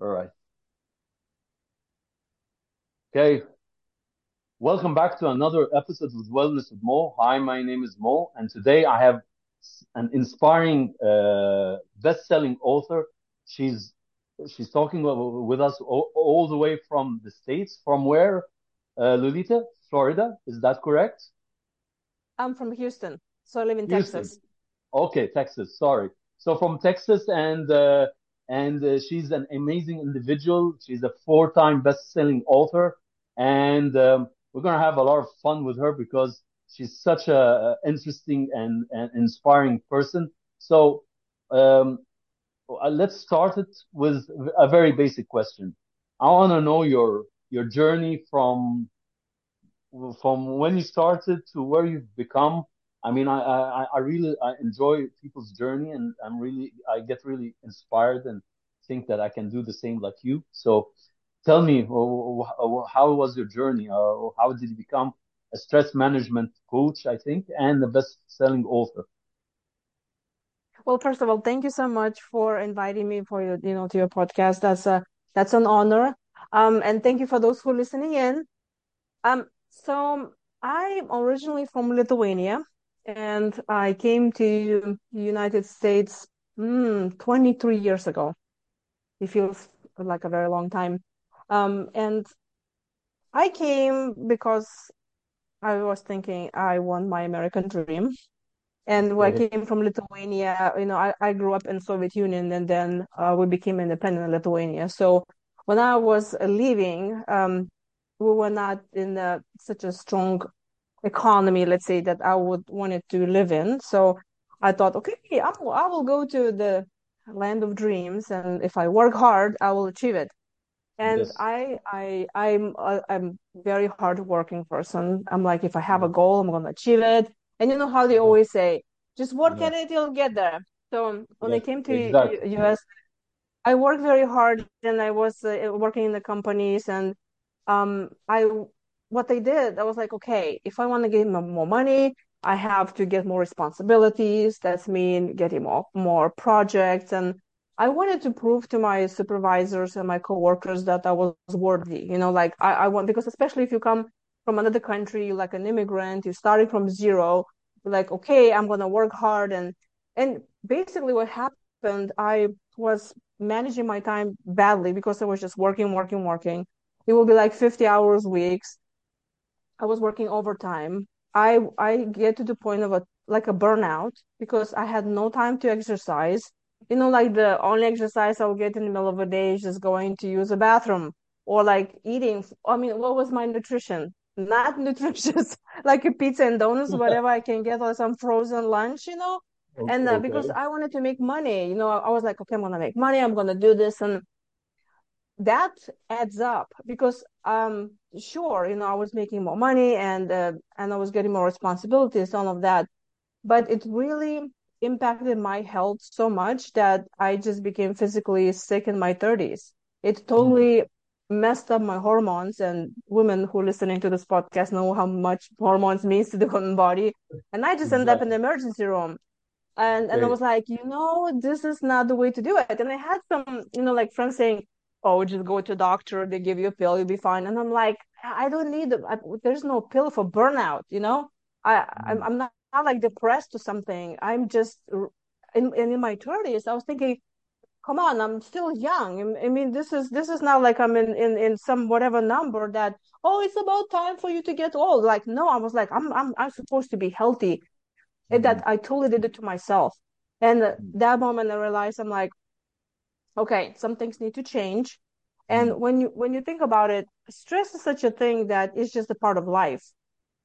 All right. Okay. Welcome back to another episode with Wellness with Mo. Hi, my name is Mo, and today I have an inspiring, uh, best-selling author. She's she's talking with us all, all the way from the States. From where, uh, Lolita? Florida. Is that correct? I'm from Houston, so I live in Houston. Texas. Okay, Texas. Sorry. So from Texas, and uh, and uh, she's an amazing individual. She's a four-time best-selling author, and um, we're gonna have a lot of fun with her because she's such a interesting and, and inspiring person. So um, uh, let's start it with a very basic question. I want to know your your journey from from when you started to where you've become. I mean, I, I, I really I enjoy people's journey, and I'm really I get really inspired and think that I can do the same like you. So, tell me, how was your journey? Uh, how did you become a stress management coach? I think, and a best-selling author. Well, first of all, thank you so much for inviting me for your, you know, to your podcast. That's a that's an honor. Um, and thank you for those who are listening in. Um, so I'm originally from Lithuania, and I came to United States mm, 23 years ago. It feels like a very long time. Um, and I came because I was thinking I want my American dream. And when I came from Lithuania, you know, I, I grew up in Soviet Union and then uh, we became independent in Lithuania. So when I was leaving, um, we were not in a, such a strong economy, let's say, that I would wanted to live in. So I thought, okay, I will, I will go to the land of dreams, and if I work hard, I will achieve it. And Yes. I, I, I'm, uh, I'm very hardworking person. I'm like, if I have a goal, I'm gonna achieve it. And you know how they always say, just work Yeah. at it, you'll get there. So when I came to Exactly. US, I worked very hard, and I was uh, working in the companies, and um, I what they did, I was like, okay, if I want to get more money, I have to get more responsibilities. That's mean getting more more projects, and I wanted to prove to my supervisors and my coworkers that I was worthy. You know, like I, I want because especially if you come from another country, like an immigrant, you're starting from zero. Like, okay, I'm gonna work hard, and and basically what happened, I was managing my time badly because I was just working, working, working. It will be like 50 hours weeks. I was working overtime. I I get to the point of a like a burnout because I had no time to exercise. You know, like the only exercise I would get in the middle of the day is just going to use a bathroom or like eating. I mean, what was my nutrition? Not nutritious, like a pizza and donuts, whatever I can get, or some frozen lunch, you know. O- And uh, because Okay. I wanted to make money, you know, I was like, okay, I'm gonna make money. I'm gonna do this, and that adds up because um sure you know i was making more money and uh, and i was getting more responsibilities all of that. But it really impacted my health so much that i just became physically sick in my 30s it Mm. totally messed up my hormones and women who are listening to this podcast know how much hormones means to the human body. And i just ended up in the emergency room. And and I was like, you know, this is not the way to do it. And I had some, you know, like friends saying, "Oh, just go to a doctor. They give you a pill, you'll be fine." And I'm like, I don't need. I, there's no pill for burnout. You know, I I'm, Mm. I'm not, not like depressed or something. I'm just in in, my thirties. I was thinking, come on, I'm still young. I mean, this is this is not like I'm in in in some whatever number that. Oh, it's about time for you to get old. Like, no, I was like, I'm I'm I'm supposed to be healthy it, Mm. that I totally did it to myself. And Mm. that moment I realized I'm like, okay, some things need to change. Mm. And when you when you think about it, stress is such a thing that is just a part of life.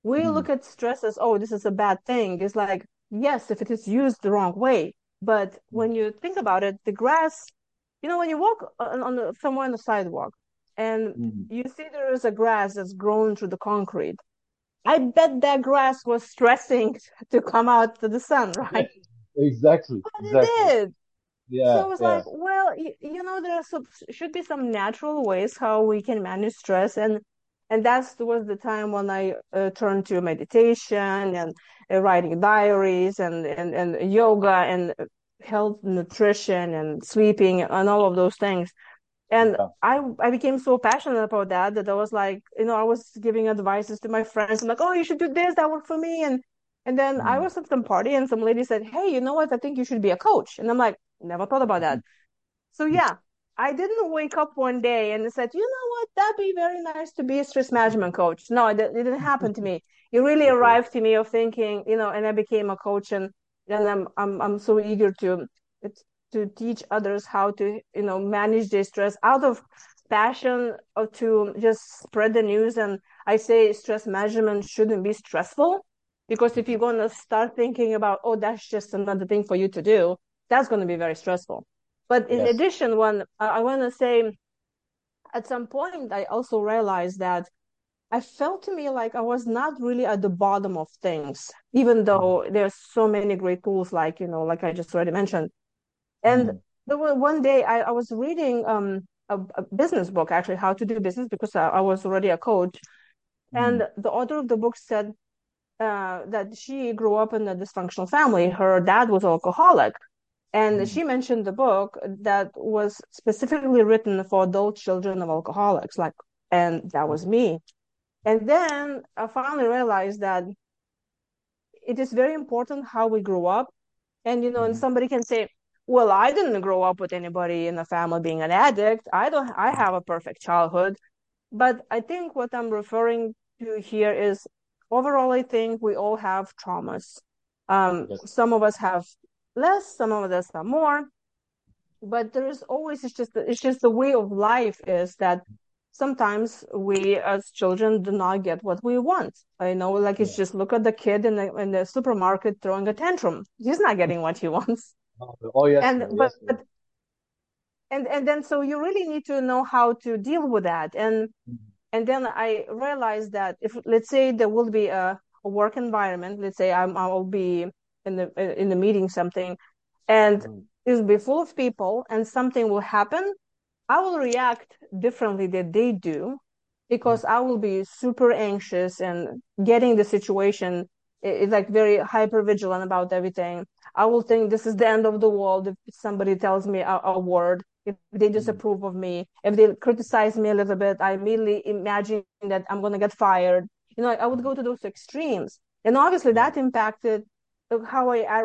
We Mm. look at stress as, oh, this is a bad thing. It's like, yes, if it is used the wrong way. But Mm. when you think about it, the grass, you know, when you walk on, on the, somewhere on the sidewalk and Mm. you see there is a grass that's grown through the concrete, I bet that grass was stressing to come out to the sun, Yeah. right? Exactly. But it Exactly. Did. So Yeah. I was Yeah. like, well, you, you know, there some, should be some natural ways how we can manage stress, and and that was the time when I uh, turned to meditation and uh, writing diaries and and and yoga and health, nutrition and sleeping and all of those things. And Yeah. I I became so passionate about that that I was like, you know, I was giving advices to my friends. I'm like, oh, you should do this, that worked for me. And and then I Mm. was at some party and some lady said, Hey, you know what? I think you should be a coach. And I'm like, never thought about that. So mm-hmm. yeah, I didn't wake up one day and said, you know what, that'd be very nice to be a stress management coach. No, it, it didn't happen to me. It really arrived to me of thinking, you know, and I became a coach and and I'm I'm I'm so eager to to teach others how to, you know, manage their stress out of passion or to just spread the news. And I say stress management shouldn't be stressful because if you're going to start thinking about, oh, that's just another thing for you to do, that's going to be very stressful. But in Yes. addition, one, I want to say at some point, I also realized that I felt to me like I was not really at the bottom of things, even though there's so many great tools, like, you know, like I just already mentioned. And Mm. there was one day I, I was reading um, a, a business book, actually, how to do business, because I, I was already a coach. Mm. And the author of the book said uh, that she grew up in a dysfunctional family. Her dad was alcoholic. And Mm. she mentioned the book that was specifically written for adult children of alcoholics, like, and that was me. And then I finally realized that it is very important how we grow up. And, you know, and Mhm. somebody can say, well, I didn't grow up with anybody in the family being an addict. I don't, I have a perfect childhood. But I think what I'm referring to here is overall, I think we all have traumas. Um, Yes. some of us have less, some of us have more, but there is always, it's just, it's just the way of life is that sometimes we as children do not get what we want. I know, like it's Yeah. just look at the kid in the, in the supermarket throwing a tantrum. He's not getting what he wants. Oh yes, And, sir. but, Yes, but, and, and then so you really need to know how to deal with that. And, Mhm. and then I realized that if let's say there will be a, a work environment, let's say I'm I'll be in the in the meeting something, and Mhm. it'll be full of people, and something will happen, I will react differently than they do, because I will be super anxious and getting the situation is like very hyper vigilant about everything. I will think this is the end of the world if somebody tells me a, a word if they Mhm. disapprove of me, if they criticize me a little bit, I immediately imagine that I'm going to get fired. You know, I would go to those extremes. And obviously that impacted how I, I,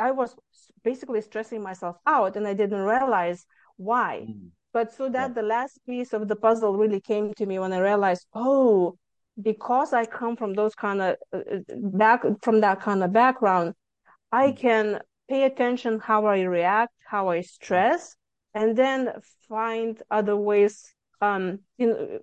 I was basically stressing myself out and I didn't realize why. Mhm. But so Yeah. that the last piece of the puzzle really came to me when I realized, oh, because I come from those kind of uh, back from that kind of background, I Mhm. can pay attention how I react, how I stress, and then find other ways um you know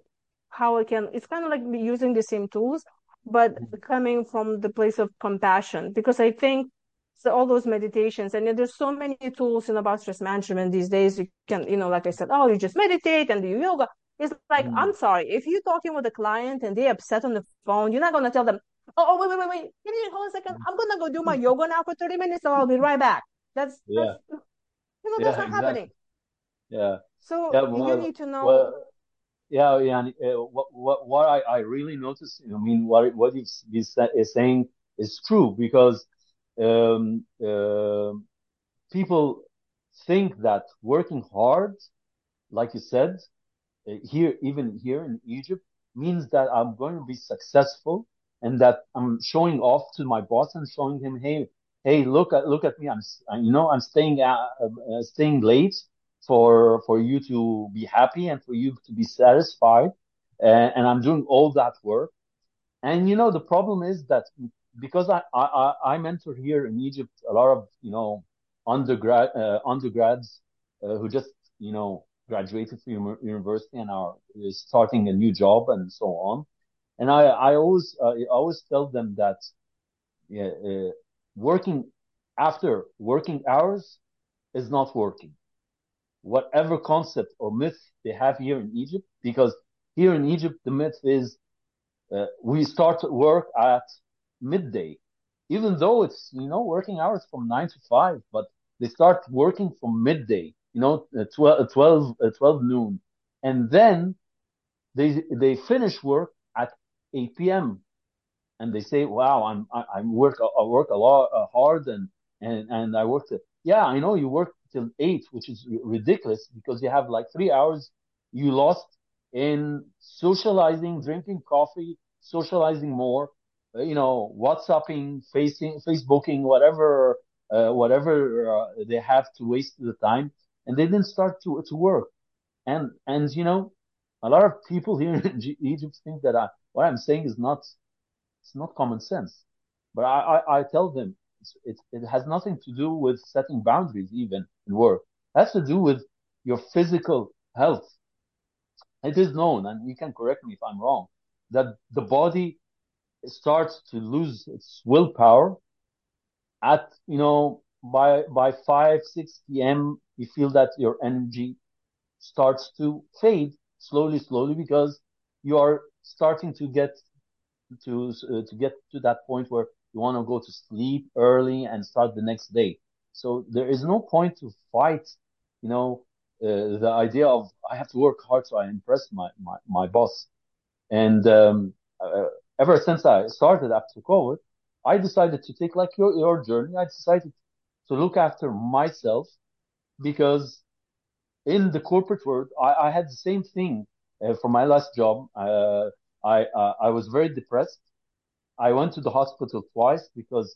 how I can it's kind of like using the same tools but Mhm. coming from the place of compassion because I think so all those meditations and there's so many tools in about stress management these days you can you know like I said oh you just meditate and do yoga it's like I'm Mhm. sorry if you're talking with a client and they're upset on the phone you're not going to tell them oh, oh wait wait wait wait give me hold a second I'm going to go do my yoga now for 30 minutes so I'll be right back that's that's you know that's Yeah. not happening Yeah. so Yeah. you need to know Well. Yeah. Yeah. and, uh, what what what I I really noticed. I mean, what what saying is true because um um people think that working hard, like you said, uh, here, even here in Egypt, means that I'm going to be successful and that I'm showing off to my boss and showing him, hey, hey, look at look at me. I'm, you know, I'm staying uh, uh, staying late for for you to be happy and for you to be satisfied, uh, and I'm doing all that work. And you know, the problem is that because I I, I mentor here in Egypt a lot of you know undergrad uh, undergrads uh, who just you know graduated from university and are starting a new job and so on. And I I always uh, I always tell them that uh, working after working hours is not working. Whatever concept or myth they have here in Egypt, because here in Egypt the myth is uh, we start work at midday, even though it's you know working hours from nine to five, but they start working from midday, you know, uh, 12, 12, uh, 12 noon, and then they they finish work at 8 p.m. and they say, "Wow, I'm I, I work I work a lot uh, hard and and and I worked. It. Yeah, I know you work till eight, which is ridiculous because you have like three hours you lost in socializing, drinking coffee, socializing more, uh, you know, WhatsApping, facing, Facebooking, whatever, uh, whatever uh, they have to waste the time, and they didn't start to to work. And and you know, a lot of people here in Egypt think that I, what I'm saying is not it's not common sense, but I I, I tell them it it has nothing to do with setting boundaries even in work. It has to do with your physical health. It is known, and you can correct me if I'm wrong, that the body starts to lose its willpower at you know by by 5 6 p.m you feel that your energy starts to fade slowly slowly because you are starting to get to uh, to get to that point where you want to go to sleep early and start the next day so there is no point to fight you know uh, the idea of i have to work hard so i impress my my, my boss and um, uh, ever since I started after COVID, I decided to take like your, your journey. I decided to look after myself because in the corporate world, I, I had the same thing uh, for my last job. Uh, I, uh, I was very depressed. I went to the hospital twice because,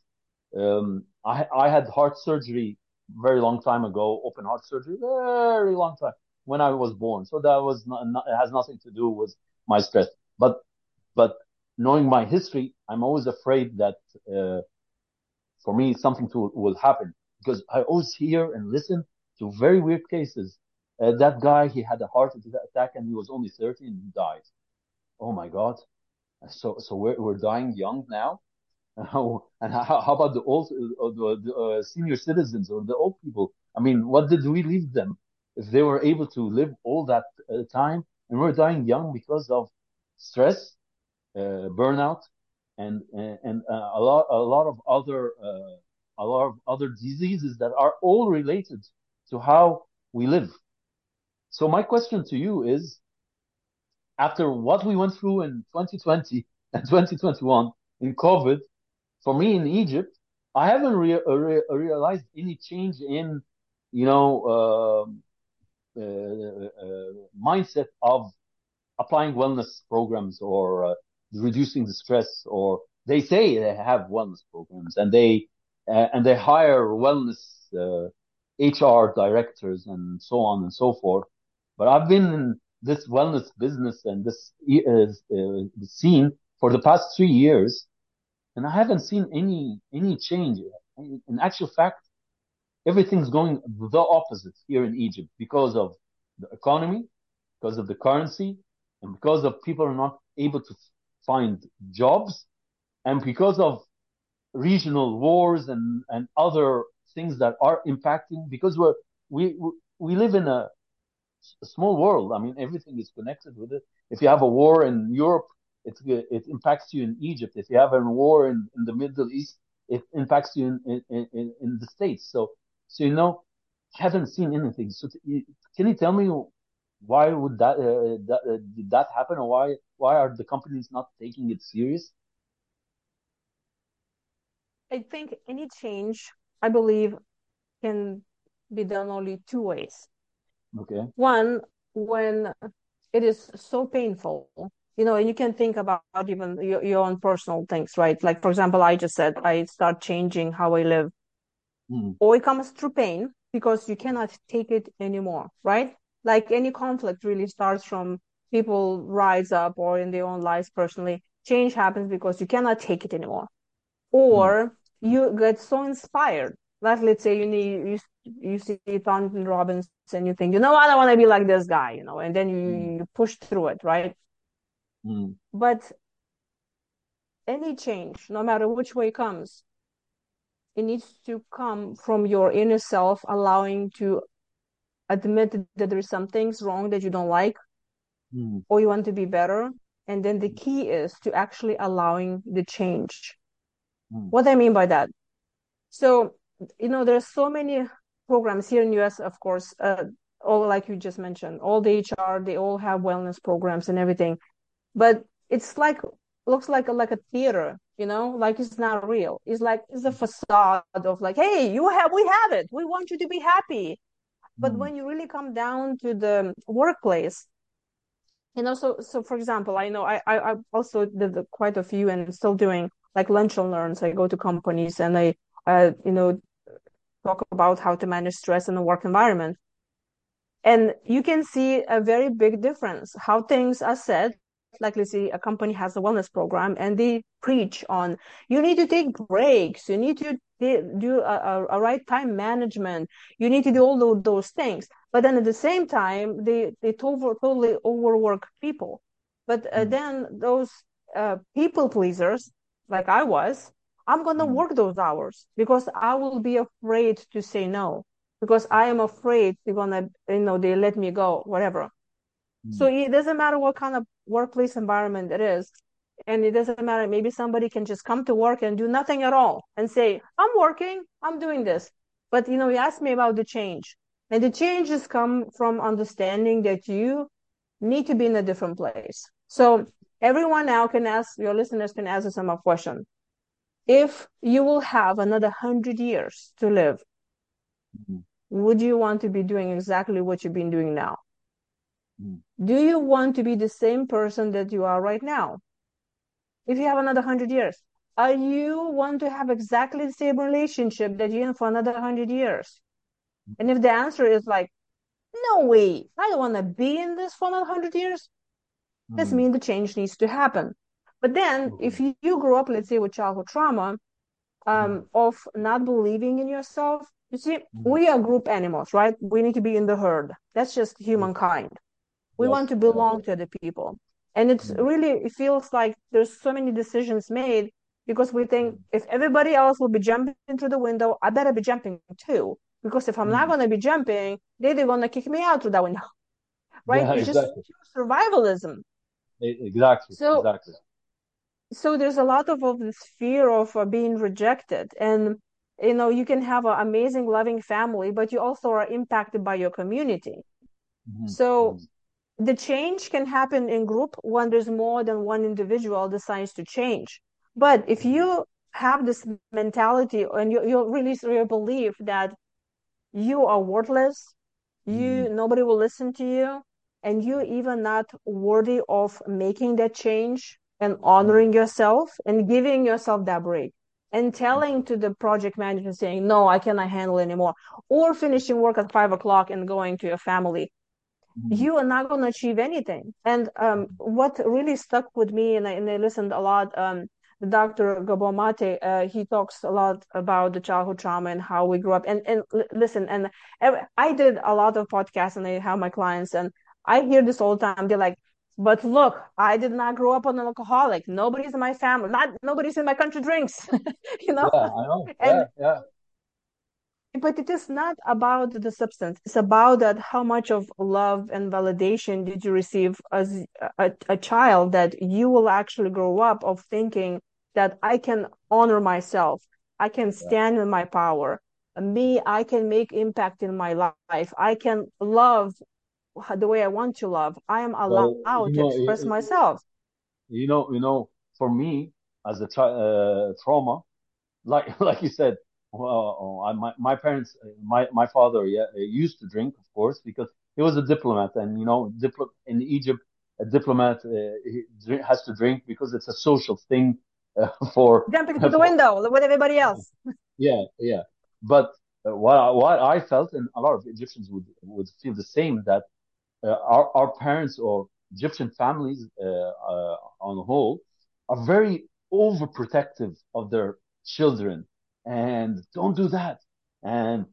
um, I, I had heart surgery very long time ago, open heart surgery, very long time when I was born. So that was not, not it has nothing to do with my stress. But, but knowing my history, I'm always afraid that uh, for me something to, will happen because I always hear and listen to very weird cases. Uh, that guy, he had a heart attack and he was only 30 and he died. Oh my God. So, so we're, we're dying young now. and how, how about the old, uh, the, uh, senior citizens or the old people? I mean, what did we leave them if they were able to live all that uh, time and we're dying young because of stress uh, burnout, and and uh, a lot a lot of other uh, a lot of other diseases that are all related to how we live. So my question to you is, after what we went through in 2020 and 2021 in COVID, for me in Egypt, I haven't re- re- realized any change in, you know, uh, uh, mindset of applying wellness programs or reducing the stress or they say they have wellness programs and they uh, and they hire wellness uh, HR directors and so on and so forth. But I've been this wellness business and this uh, uh, scene for the past three years, and I haven't seen any any change. In actual fact, everything's going the opposite here in Egypt because of the economy, because of the currency, and because of people are not able to find jobs. And because of regional wars and, and other things that are impacting, because we're, we, we live in a, a small world. I mean, everything is connected with it. If you have a war in Europe, it, it impacts you in Egypt. If you have a war in, in the Middle East, it impacts you in, in, in, the States. So, so, you know, haven't seen anything. So, can you tell me why would that, uh, that uh, did that happen, or why why are the companies not taking it serious? I think any change, I believe, can be done only two ways. Okay. One, when it is so painful, you know, and you can think about even your, your own personal things, right? Like, for example, I just said I start changing how I live. Mm. Or it comes through pain because you cannot take it anymore, right? like any conflict really starts from people rise up or in their own lives personally change happens because you cannot take it anymore or mm. you get so inspired like let's say you need you, you see Tony Robbins and you think you know what I want to be like this guy you know and then you, mm. you push through it right mm. but any change no matter which way comes it needs to come from your inner self allowing to admit that there's some things wrong that you don't like mm. or you want to be better and then the key is to actually allowing the change mm. what i mean by that so you know there's so many programs here in us of course uh, all like you just mentioned all the hr they all have wellness programs and everything. But it's like looks like a, like a theater you know? Like it's not real. It's like it's a facade of like hey you have we have it. We want you to be happy. But Mm. when you really come down to the workplace, you know, so so for example, I know I I, I also did quite a few and still doing like lunch and learns. I go to companies and I uh you know talk about how to manage stress in the work environment. And you can see a very big difference how things are said. Like, let's say a company has a wellness program and they preach on you need to take breaks, you need to do a, a right time management, you need to do all of those things. But then at the same time, they, they totally, totally overwork people. But uh, Mm. then those uh, people pleasers, like I was, I'm going to Mm. work those hours because I will be afraid to say no because I am afraid they're gonna, you know, they let me go, whatever. So Mm. it doesn't matter what kind of workplace environment it is. And it doesn't matter. Maybe somebody can just come to work and do nothing at all and say, I'm working, I'm doing this. But, you know, you asked me about the change. And the changes come from understanding that you need to be in a different place. So everyone now can ask, your listeners can ask some question. If you will have another hundred years to live, Mm. would you want to be doing exactly what you've been doing now? Mm. Do you want to be the same person that you are right now? If you have another hundred years, are you want to have exactly the same relationship that you're in for another hundred years? And if the answer is like, no way, I don't want to be in this for another hundred years, this Mm. means the change needs to happen. But then, mm-hmm. if you, you grow up, let's say, with childhood trauma, um, mm-hmm. of not believing in yourself, you see, Mm. we are group animals, right? We need to be in the herd. That's just humankind. We Yes. want to belong to other people. And it's really, it feels like there's so many decisions made because we think if everybody else will be jumping through the window, I better be jumping too. Because if I'm not going to be jumping, they, they're going to kick me out through that window, right? Yeah, it's exactly. just pure survivalism. Exactly. So, Exactly. So there's a lot of, of this fear of uh, being rejected and you know you can have an amazing loving family but you also are impacted by your community Mhm. so Mhm. the change can happen in group when there's more than one individual decides to change but if you have this mentality and you, you really you believe that you are worthless you Mhm. nobody will listen to you and you're even not worthy of making that change and honoring yourself and giving yourself that break and telling to the project manager saying no i cannot handle anymore or finishing work at five o'clock and going to your family Mhm. you are not going to achieve anything and um, what really stuck with me and I, and I listened a lot um, Dr. Gabor Mate, uh, he talks a lot about the childhood trauma and how we grew up. And and l- listen, and I did a lot of podcasts, and I have my clients, and I hear this all the time. They're like, "But look, I did not grow up on an alcoholic. Nobody's in my family. Not nobody's in my country drinks. you know." Yeah, I know. And Yeah, yeah. but it is not about the substance. It's about that how much of love and validation did you receive as a, a child that you will actually grow up of thinking that I can honor myself. I can stand in my power. Me, I can make impact in my life. I can love the way I want to love. I am Well, allowed you to know, express myself. you know, you know, for me as a chi- uh, trauma, like like you said, well, I, my my parents, my my father, yeah, used to drink, of course, because he was a diplomat, and you know, diplo- in Egypt, a diplomat uh, he has to drink because it's a social thing uh, for Jumping through the window with everybody else. yeah yeah. But uh, what I- what I felt, and a lot of Egyptians would would feel the same, that our our parents or Egyptian families uh, uh, on the whole are very overprotective of their children and don't do that and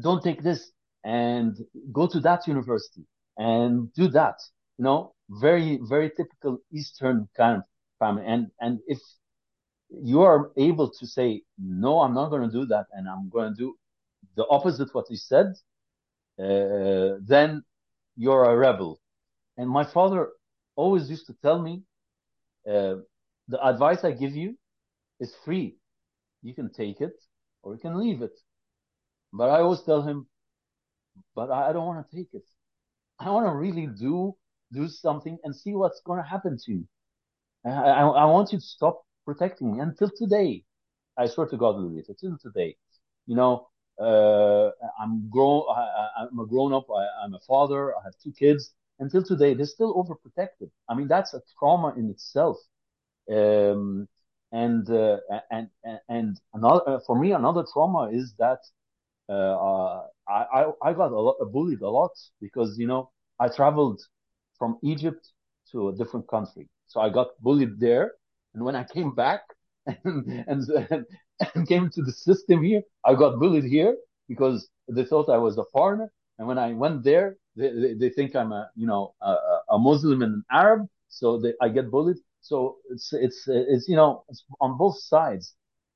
don't take this and go to that university and do that you know very very typical eastern kind of family. And and if you are able to say no i'm not going to do that and i'm going to do the opposite what you said uh, then you're a rebel. And my father always used to tell me uh, the advice i give you is free. You can take it or you can leave it. But i always tell him but i don't want to take it. I want to really do do something and see what's going to happen to you. I, I, I want you to stop protecting me. Until today i swear to god Louis, until today you know Uh, I'm grown. I, I'm a grown up. I, I'm a father. I have two kids. Until today, they're still overprotected. I mean, that's a trauma in itself. Um, and, uh, and, and, and another, uh, for me, another trauma is that, uh I, I, got a lot, bullied a lot because, you know, I traveled from Egypt to a different country. So I got bullied there. And when I came back and, and, and came to the system here, I got bullied here because they thought I was a foreigner. And when I went there, they, they, they think I'm a, you know, a, a Muslim and an Arab. So they, I get bullied. So it's, it's, it's, you know, it's on both sides.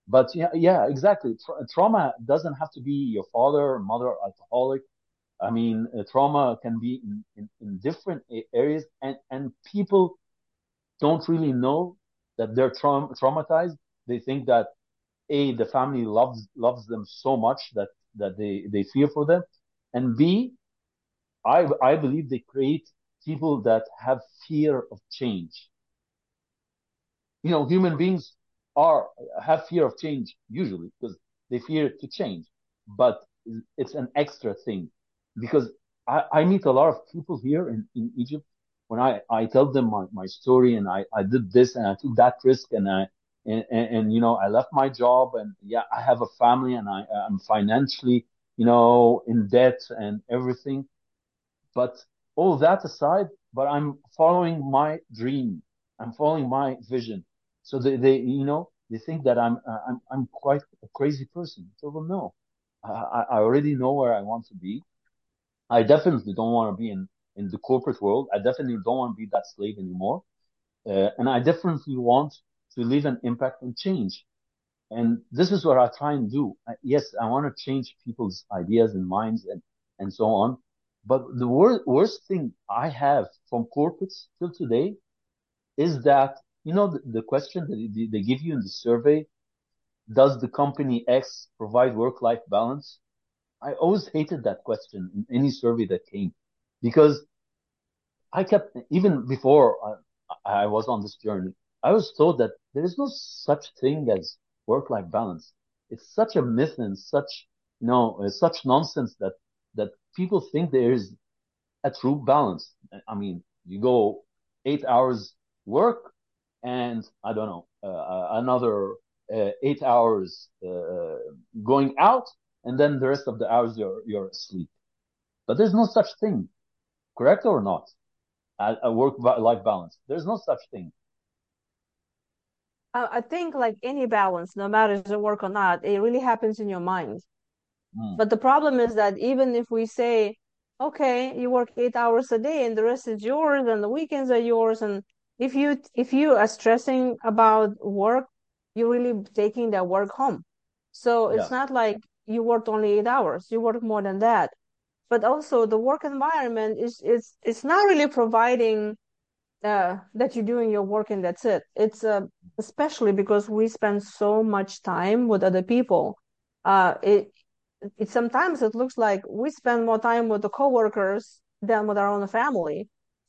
But yeah, yeah, exactly. Tra- trauma doesn't have to be your father, mother, alcoholic. I mean, uh, trauma can be in, in, in different areas and, and people don't really know that they're tra- traumatized. They think that a the family loves loves them so much that that they they fear for them, and b I I believe they create people that have fear of change. You know, human beings are have fear of change usually because they fear to change, but it's an extra thing because I, I meet a lot of people here in, in Egypt. When I, I tell them my, my story and I, I did this and I took that risk and I and, and, you know I left my job and yeah I have a family and I I'm financially you know in debt and everything. But all that aside but I'm following my dream. I'm following my vision. So they, they you know they think that I'm I'm I'm quite a crazy person. So well no. I, I already know where I want to be. I definitely don't want to be in in the corporate world. I definitely don't want to be that slave anymore. Uh, and I definitely want to leave an impact and change. And this is what I try and do. Yes, I want to change people's ideas and minds and, and so on. But the wor- worst thing I have from corporates till today is that, you know, the, the question that they give you in the survey, does the company X provide work-life balance? I always hated that question in any survey that came because I kept, even before uh, I, I was on this journey, I was told that there is no such thing as work-life balance. It's such a myth and such, you know, uh, such nonsense that, that people think there is a true balance. I mean, you go eight hours work and I don't know, uh, another uh, eight hours uh, going out and then the rest of the hours you're, you're asleep. But there's no such thing, correct or not? A, a work-life balance. There's no such thing. I think like any balance, no matter if it work or not, it really happens in your mind. Mm. But the problem is that even if we say, okay, you work eight hours a day and the rest is yours and the weekends are yours, and if you if you are stressing about work, you're really taking that work home. So yeah. it's not like you worked only eight hours; you work more than that. But also the work environment is is it's not really providing uh, that you're doing your work and that's it. It's uh, especially because we spend so much time with other people. Uh, it, it sometimes it looks like we spend more time with the coworkers than with our own family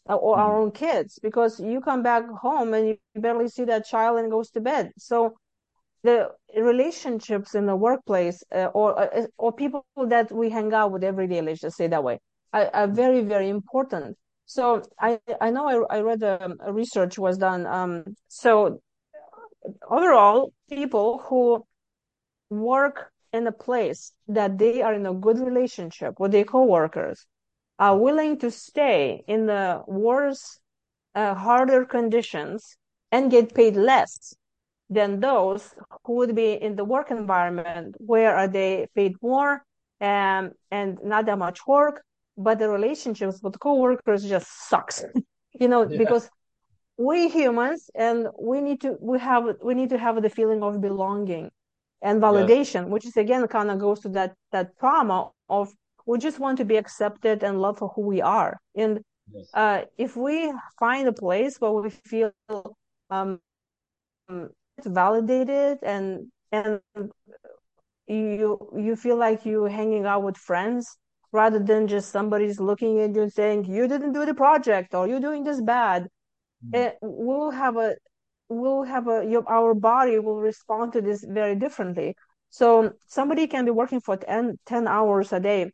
uh, or mm-hmm. our own kids because you come back home and you barely see that child and goes to bed. So the relationships in the workplace uh, or uh, or people that we hang out with every day, let's just say that way, are, are very very important so I I know I I read a, a research was done. Um, so overall, people who work in a place that they are in a good relationship with their coworkers are willing to stay in the worse, uh, harder conditions and get paid less than those who would be in the work environment where are they paid more and and not that much work but the relationships with coworkers just sucks you know yeah. because we humans and we need to we have we need to have the feeling of belonging and validation which is again kind of goes to that that trauma of we just want to be accepted and loved for who we are and yes. uh, if we find a place where we feel um, validated and and you you feel like you're hanging out with friends rather than just somebody's looking at you and saying you didn't do the project or you're doing this bad mm-hmm. it, we'll have a we'll have a your, our body will respond to this very differently So somebody can be working for 10, 10 hours a day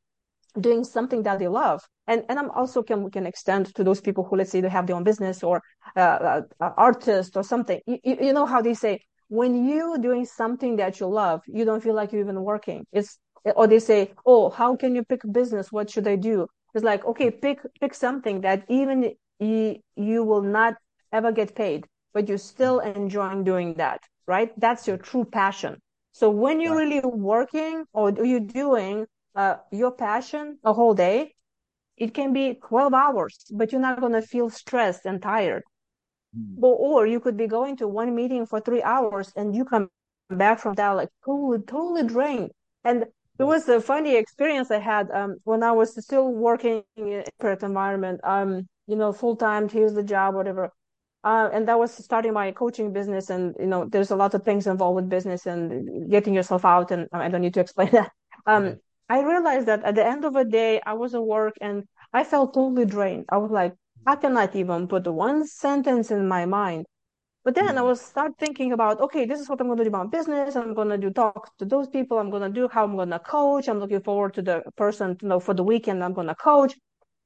doing something that they love. And, and I'm also can, can extend to those people who, let's say they have their own business or uh, uh, uh artist or something. You, you know how they say, when you doing something that you love, you don't feel like you're even working. It's, or they say, oh, how can you pick business? What should I do? It's like, okay, pick, pick something that even you, you will not ever get paid, but you're still enjoying doing that, right? That's your true passion. So when you're really working or you're doing uh, your passion a whole day, it can be 12 hours, but you're not going to feel stressed and tired. Mm. But, or you could be going to one meeting for three hours and you come back from that like totally, totally drained. And it was a funny experience I had um, when I was still working in a corporate environment. Um, you know, full time, here's the job, whatever. Uh, and that was starting my coaching business, and you know, there's a lot of things involved with business and getting yourself out. And I don't need to explain that. Um, mm-hmm. I realized that at the end of a day, I was at work and I felt totally drained. I was like, I cannot even put one sentence in my mind. But then I was start thinking about, okay, this is what I'm going to do about business. I'm going to do talk to those people. I'm going to do how I'm going to coach. I'm looking forward to the person, you know, for the weekend I'm going to coach.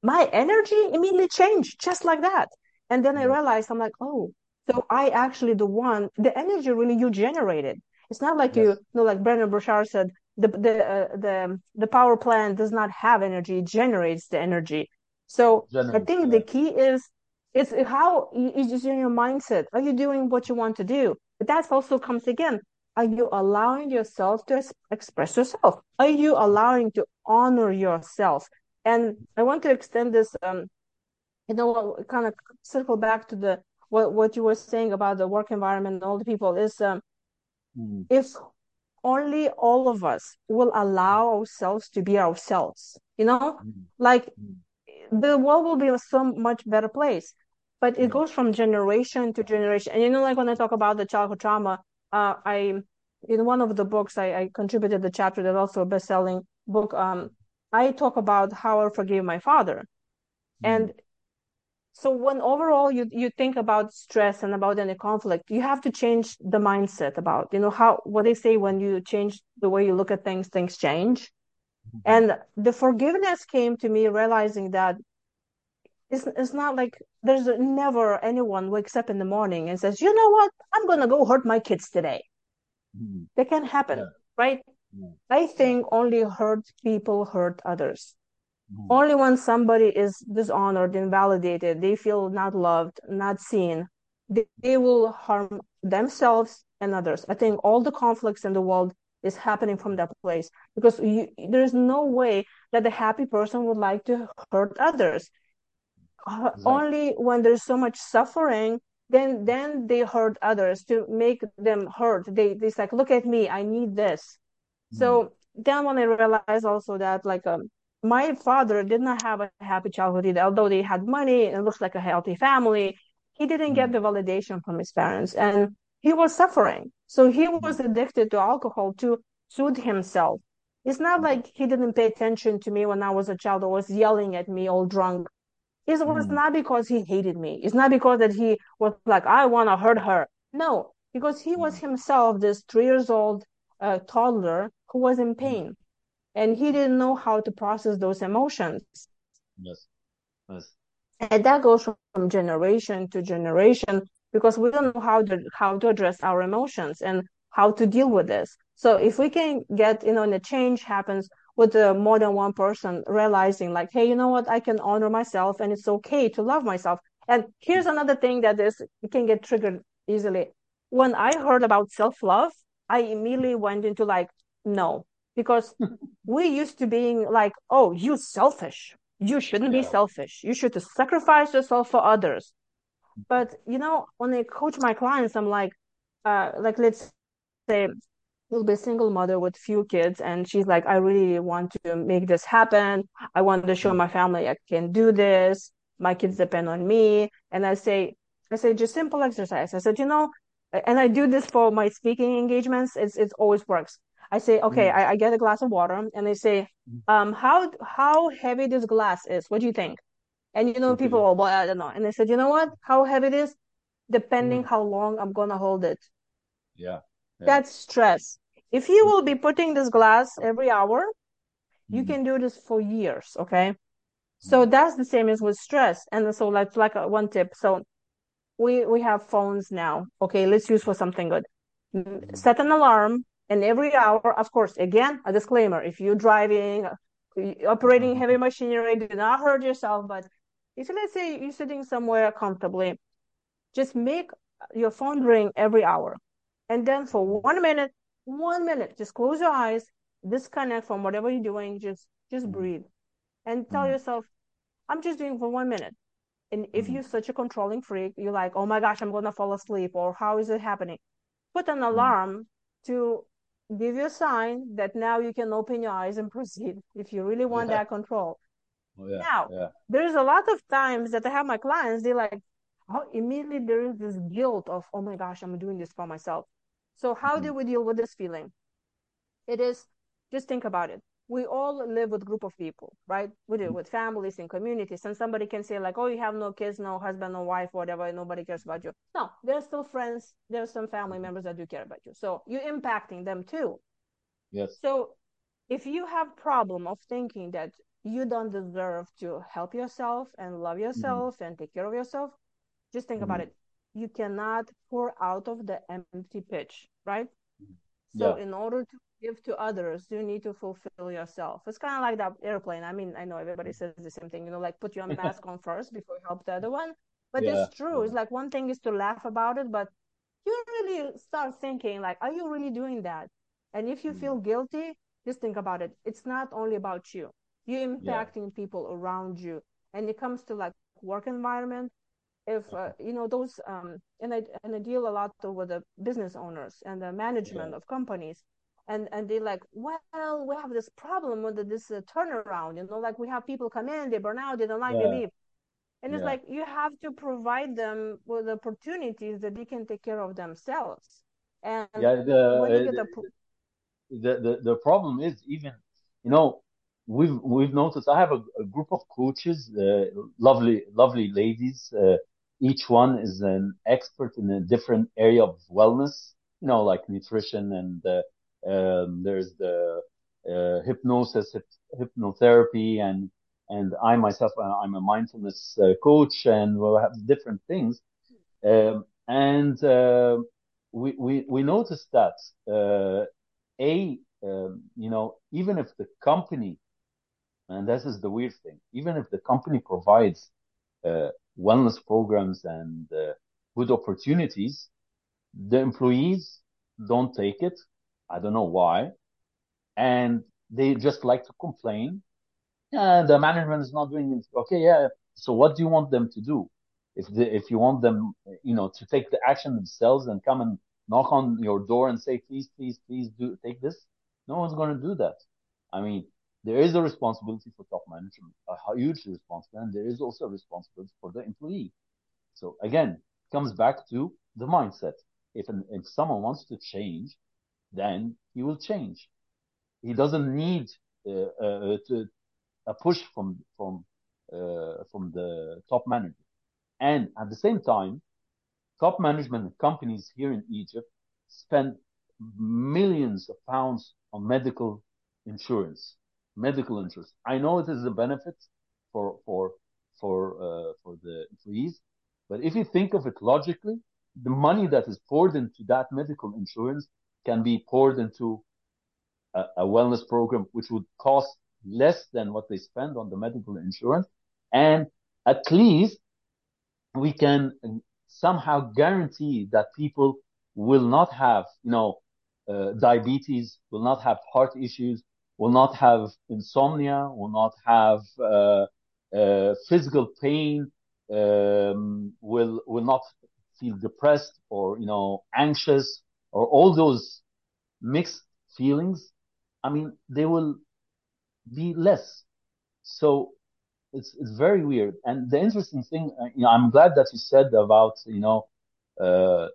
My energy immediately changed just like that. And then I realized I'm like, oh, so I actually the one, the energy really you generated. It's not like yes. you, you know, like Brendon Burchard said, the the uh, the the power plant does not have energy; it generates the energy. So I think yeah. the key is it's how it's just in your mindset. Are you doing what you want to do? But that also comes again. Are you allowing yourself to express yourself? Are you allowing to honor yourself? And I want to extend this, um, you know, kind of circle back to the what what you were saying about the work environment and all the people is um, mm-hmm. if only all of us will allow ourselves to be ourselves. You know, mm-hmm. like mm-hmm. the world will be a so much better place. But it goes from generation to generation. And you know, like when I talk about the childhood trauma, uh, I in one of the books I, I contributed the chapter that's also a best-selling book. Um, I talk about how I forgave my father, mm-hmm. and so when overall you you think about stress and about any conflict you have to change the mindset about you know how what they say when you change the way you look at things things change mm-hmm. and the forgiveness came to me realizing that it's, it's not like there's never anyone wakes up in the morning and says you know what i'm gonna go hurt my kids today mm-hmm. that can't happen yeah. right yeah. i think only hurt people hurt others Mm-hmm. Only when somebody is dishonored, invalidated, they feel not loved, not seen, they, they will harm themselves and others. I think all the conflicts in the world is happening from that place because you, there's no way that the happy person would like to hurt others. Uh. Only when there's so much suffering, then then they hurt others to make them hurt. They they like, look at me, I need this. Mm-hmm. So then when I realized also that like um my father did not have a happy childhood either. Although they had money and looks like a healthy family, he didn't get the validation from his parents and he was suffering. So he was addicted to alcohol to soothe himself. It's not like he didn't pay attention to me when I was a child or was yelling at me all drunk. It was mm. not because he hated me. It's not because that he was like, I want to hurt her. No, because he was himself this three years old uh, toddler who was in pain and he didn't know how to process those emotions. Yes. Yes. And that goes from generation to generation because we don't know how to how to address our emotions and how to deal with this. So if we can get, you know, and a change happens with uh, more than one person realizing like, hey, you know what, I can honor myself and it's okay to love myself. And here's another thing that is can get triggered easily. When I heard about self-love, I immediately went into like, no, because we used to being like, oh, you selfish. You shouldn't yeah. be selfish. You should sacrifice yourself for others. But you know, when I coach my clients, I'm like, uh, like let's say you'll be a single mother with few kids, and she's like, I really want to make this happen. I want to show my family I can do this. My kids depend on me. And I say, I say just simple exercise. I said, you know, and I do this for my speaking engagements. It's it always works. I say, okay, mm. I, I, get a glass of water, and they say, mm. um, how how heavy this glass is? What do you think? And you know, okay. people, well, I don't know. And they said, you know what? How heavy it is, depending mm. how long I'm gonna hold it. Yeah. Yeah. That's stress. If you will be putting this glass every hour, you Mhm. can do this for years, okay? So that's the same as with stress. And so like like uh, one tip. So we we have phones now. Okay, let's use for something good. Mm, Set an alarm and every hour, of course, again, a disclaimer. If you're driving, uh, operating heavy machinery, do not hurt yourself. But if let's say you're sitting somewhere comfortably, just make your phone ring every hour. And then for one minute, one minute, just close your eyes, disconnect from whatever you're doing, just just Mhm. breathe and tell Mhm. yourself, I'm just doing for one minute. And if Mhm. you're such a controlling freak, you're like, oh my gosh, I'm gonna fall asleep, or how is it happening? Put an Mhm. alarm to give you a sign that now you can open your eyes and proceed if you really want Yeah. that control. Oh, yeah. Now, Yeah. there's a lot of times that I have my clients, they're like, oh, immediately there is this guilt of, oh my gosh, I'm doing this for myself. So how do Mhm. we deal with this feeling? It is just think about it. We all live with group of people, right? We do Mhm. with families and communities. And somebody can say like, oh, you have no kids, no husband, no wife, whatever. Nobody cares about you. No, there are still friends. There are some family members that do care about you. So you're impacting them too. Yes. So if you have problem of thinking that you don't deserve to help yourself and love yourself and take care of yourself, just think about Mhm. it. You cannot pour out of the empty pitch, right? So Yeah. in order to give to others, you need to fulfill yourself. It's kind of like that airplane. I mean, I know everybody says the same thing, you know, like put your mask on first before you help the other one. But Yeah. it's true. It's like one thing is to laugh about it, but you really start thinking like, are you really doing that? And if you Mhm. feel guilty, just think about it. It's not only about you. You're Yeah. impacting people around you. And it comes to like work environment, if uh, you know those um and I and I deal a lot with the business owners and the management Yeah. of companies and and they like well we have this problem with the, this uh, turnaround you know like we have people come in they burn out they don't like they leave and it's Yeah. like you have to provide them with opportunities that they can take care of themselves and Yeah. The, get a the, the, the problem is even, you know, we've, we've noticed, I have a, a group of coaches, uh, lovely, lovely ladies. Uh, each one is an expert in a different area of wellness, you know, like nutrition and, uh, um, there's the, uh, hypnosis, hyp- hypnotherapy and, and I myself, uh, I'm a mindfulness uh, coach and we'll have different things. Um, and, uh, we, we, we noticed that, uh, a um, you know even if the company and this is the weird thing even if the company provides uh, wellness programs and uh, good opportunities the employees don't take it. I don't know why. And they just like to complain. Yeah the management is not doing it. Okay yeah. So what do you want them to do? If the, if you want them you know to take the action themselves and come and knock on your door and say please please please do take this no one's going to do that. I mean there is a responsibility for top management a huge responsibility and there is also a responsibility for the employee. So again it comes back to the mindset. If an, if someone wants to change then he will change. He doesn't need uh, uh, to, a push from from uh, from the top manager. And at the same time top management companies here in Egypt spend millions of pounds on medical insurance. Medical insurance. I know it is a benefit for for for uh, for the employees, but if you think of it logically, the money that is poured into that medical insurance can be poured into a, a wellness program, which would cost less than what they spend on the medical insurance, and at least we can somehow guarantee that people will not have, you know, uh, diabetes, will not have heart issues, will not have insomnia, will not have uh, uh, physical pain, um, will will not feel depressed or you know anxious or all those mixed feelings. I mean, they will be less. So it's it's very weird. And the interesting thing, uh, you know, I'm glad that you said about you know uh,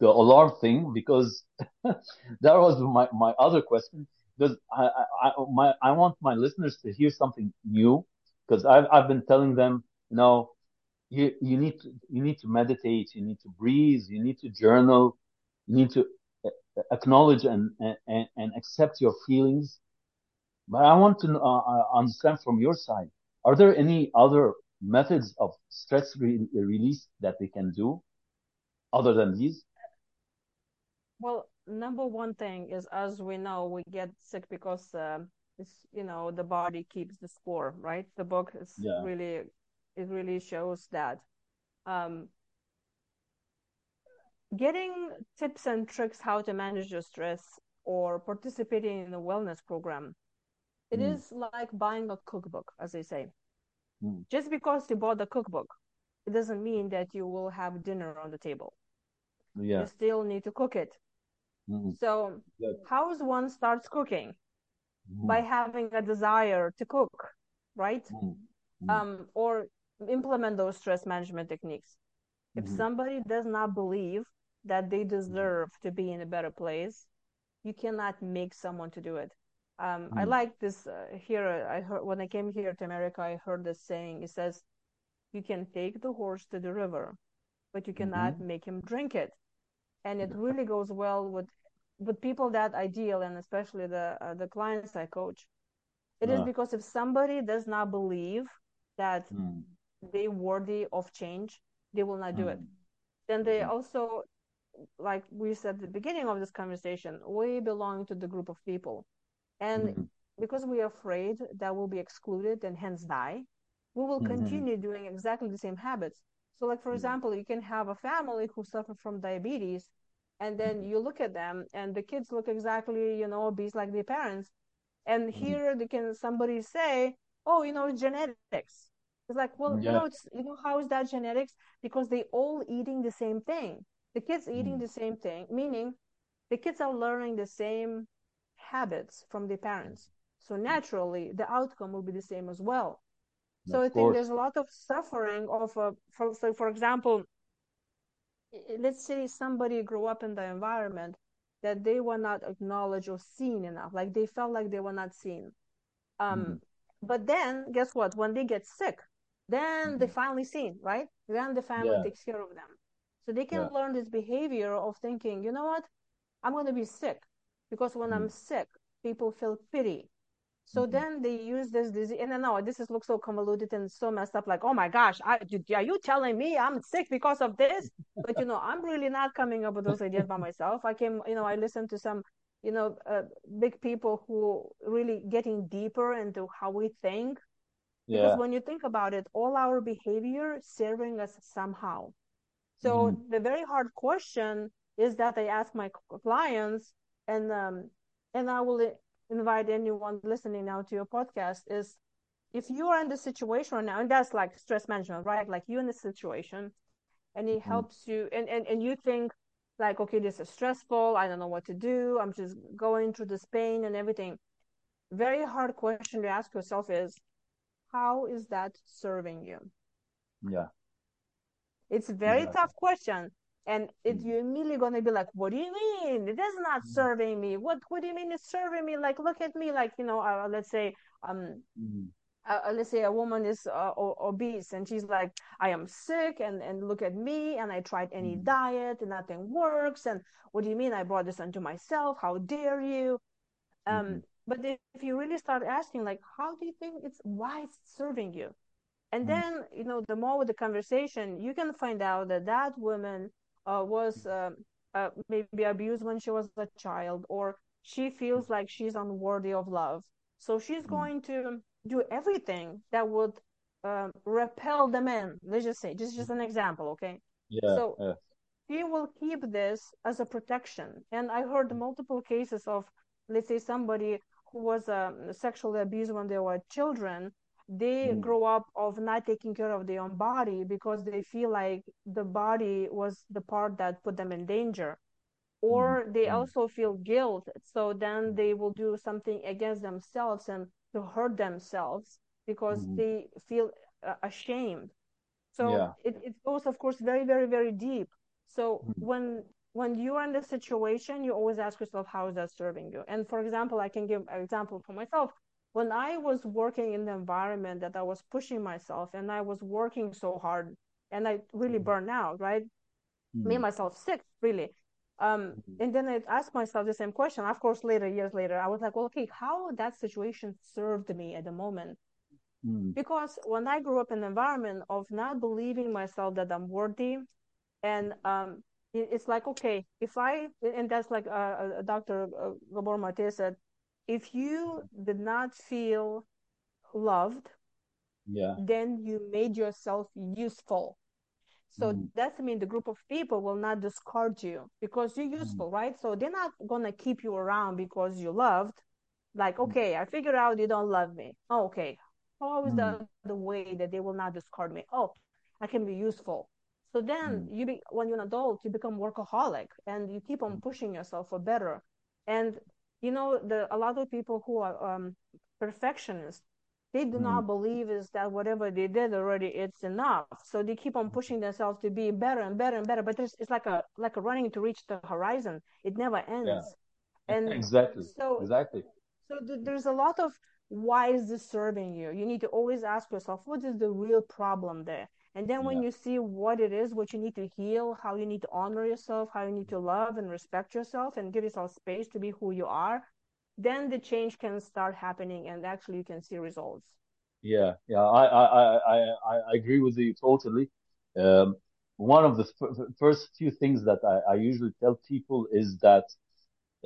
the alarm thing because that was my my other question. Because I I my, I want my listeners to hear something new because I've I've been telling them, you know, you you need to you need to meditate, you need to breathe, you need to journal, you need to uh, uh, acknowledge and, and, and accept your feelings. But I want to uh, uh, understand from your side, are there any other methods of stress re- release that they can do other than these? Well, number one thing is, as we know, we get sick because uh, it's you know the body keeps the score, right? The book is yeah. really it really shows that. Um, getting tips and tricks how to manage your stress or participating in a wellness program it mm. is like buying a cookbook as they say mm. just because you bought the cookbook it doesn't mean that you will have dinner on the table yeah. you still need to cook it mm. so yeah. how does one starts cooking mm. by having a desire to cook right mm. Mm. um, or implement those stress management techniques if mm-hmm. somebody does not believe that they deserve to be in a better place you cannot make someone to do it um, i like this uh, here i heard when i came here to america i heard this saying it says you can take the horse to the river but you cannot mm-hmm. make him drink it and it really goes well with with people that I deal and especially the uh, the clients I coach. It is because if somebody does not believe that mm. they worthy of change, they will not do mm. it. Then they mm. also like we said at the beginning of this conversation, we belong to the group of people. And mm-hmm. because we are afraid that we'll be excluded and hence die, we will mm-hmm. continue doing exactly the same habits. So, like for example, you can have a family who suffer from diabetes, and then mm-hmm. you look at them, and the kids look exactly, you know, obese like their parents. And mm-hmm. here, they can somebody say, "Oh, you know, genetics." It's like, well, yeah. you know, it's you know, how is that genetics? Because they all eating the same thing the kids eating mm. the same thing meaning the kids are learning the same habits from their parents so naturally the outcome will be the same as well so of i think there's a lot of suffering of a for, so for example let's say somebody grew up in the environment that they were not acknowledged or seen enough like they felt like they were not seen um mm. but then guess what when they get sick then mm-hmm. they finally seen right then the family yeah. takes care of them so they can yeah. learn this behavior of thinking, you know what? I'm going to be sick because when mm. I'm sick, people feel pity. So mm-hmm. then they use this disease, and I know this is looks so convoluted and so messed up. Like, oh my gosh, I, are you telling me I'm sick because of this? but you know, I'm really not coming up with those ideas by myself. I came, you know, I listened to some, you know, uh, big people who really getting deeper into how we think. Yeah. Because when you think about it, all our behavior serving us somehow. So mm-hmm. the very hard question is that I ask my clients, and um, and I will invite anyone listening now to your podcast is if you are in the situation right now, and that's like stress management, right? Like you in the situation, and it mm-hmm. helps you, and, and and you think like, okay, this is stressful. I don't know what to do. I'm just going through this pain and everything. Very hard question to ask yourself is, how is that serving you? Yeah. It's a very yeah. tough question. And it, mm. you're immediately going to be like, what do you mean? It is not mm. serving me. What, what do you mean it's serving me? Like, look at me. Like, you know, uh, let's say, um, mm. uh, let's say a woman is uh, obese and she's like, I am sick and, and look at me. And I tried any mm. diet and nothing works. And what do you mean I brought this onto myself? How dare you? Um, mm-hmm. But if, if you really start asking, like, how do you think it's, why it's serving you? and mm. then you know the more with the conversation you can find out that that woman was uh, uh, maybe abused when she was a child or she feels like she's unworthy of love. So she's mm. going to do everything that would um, repel the men let's just say is just an example okay? Yeah so yeah. she will keep this as a protection. And i heard multiple cases of let's say somebody who was um, sexually abused when they were children they mm. grow up of not taking care of their own body because they feel like the body was the part that put them in danger or mm. they mm. also feel guilt so then they will do something against themselves and to hurt themselves because mm. they feel uh, ashamed so yeah. it, it goes of course very very very deep so mm. when when you're in this situation you always ask yourself how is that serving you and for example i can give an example for myself when I was working in the environment that I was pushing myself and I was working so hard and I really mm-hmm. burned out, right? Mm. Made myself sick, really. Um, and then I asked myself the same question. Of course, later, years later, I was like, well, okay, how that situation served me at the moment? Mm. Because when I grew up in an environment of not believing myself that I'm worthy, and um, it's like, okay, if I, and that's like uh, Dr. Gabor Mate said, if you did not feel loved, yeah, then you made yourself useful. So Mm. that's mean the group of people will not discard you because you're useful, right? So they're not gonna keep you around because you loved. Like, okay, I figured out you don't love me. Oh, okay. How is Mm. the the way that they will not discard me? Oh, I can be useful. So then Mm. you be when you're an adult, you become workaholic and you keep on pushing yourself for better. And you know, the a lot of people who are um perfectionists, they do Mm. not believe is that whatever they did already it's enough. So they keep on pushing themselves to be better and better and better but it's like a like a running to reach the horizon. It never ends. And exactly, so exactly. so th- there's a lot of why is this serving you? You need to always ask yourself what is the real problem there and then when Yeah. you see what it is what you need to heal how you need to honor yourself how you need to love and respect yourself and give yourself space to be who you are then the change can start happening and actually you can see results Yeah, yeah, I, I, I, I, I agree with you totally. Um, one of the f first few things that I, I usually tell people is that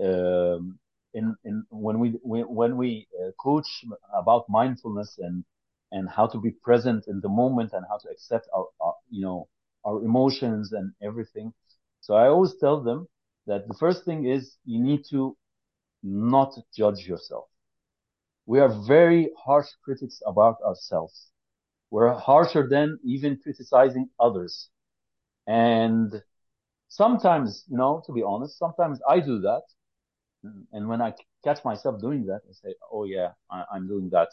um, in in when we when, when we uh, coach about mindfulness and and how to be present in the moment and how to accept our, our you know our emotions and everything. So I always tell them that the first thing is you need to not judge yourself. We are very harsh critics about ourselves. We're harsher than even criticizing others. And sometimes, you know, to be honest, sometimes I do that. And when I catch myself doing that, I say, oh yeah, I, I'm doing that.